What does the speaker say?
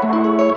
Thank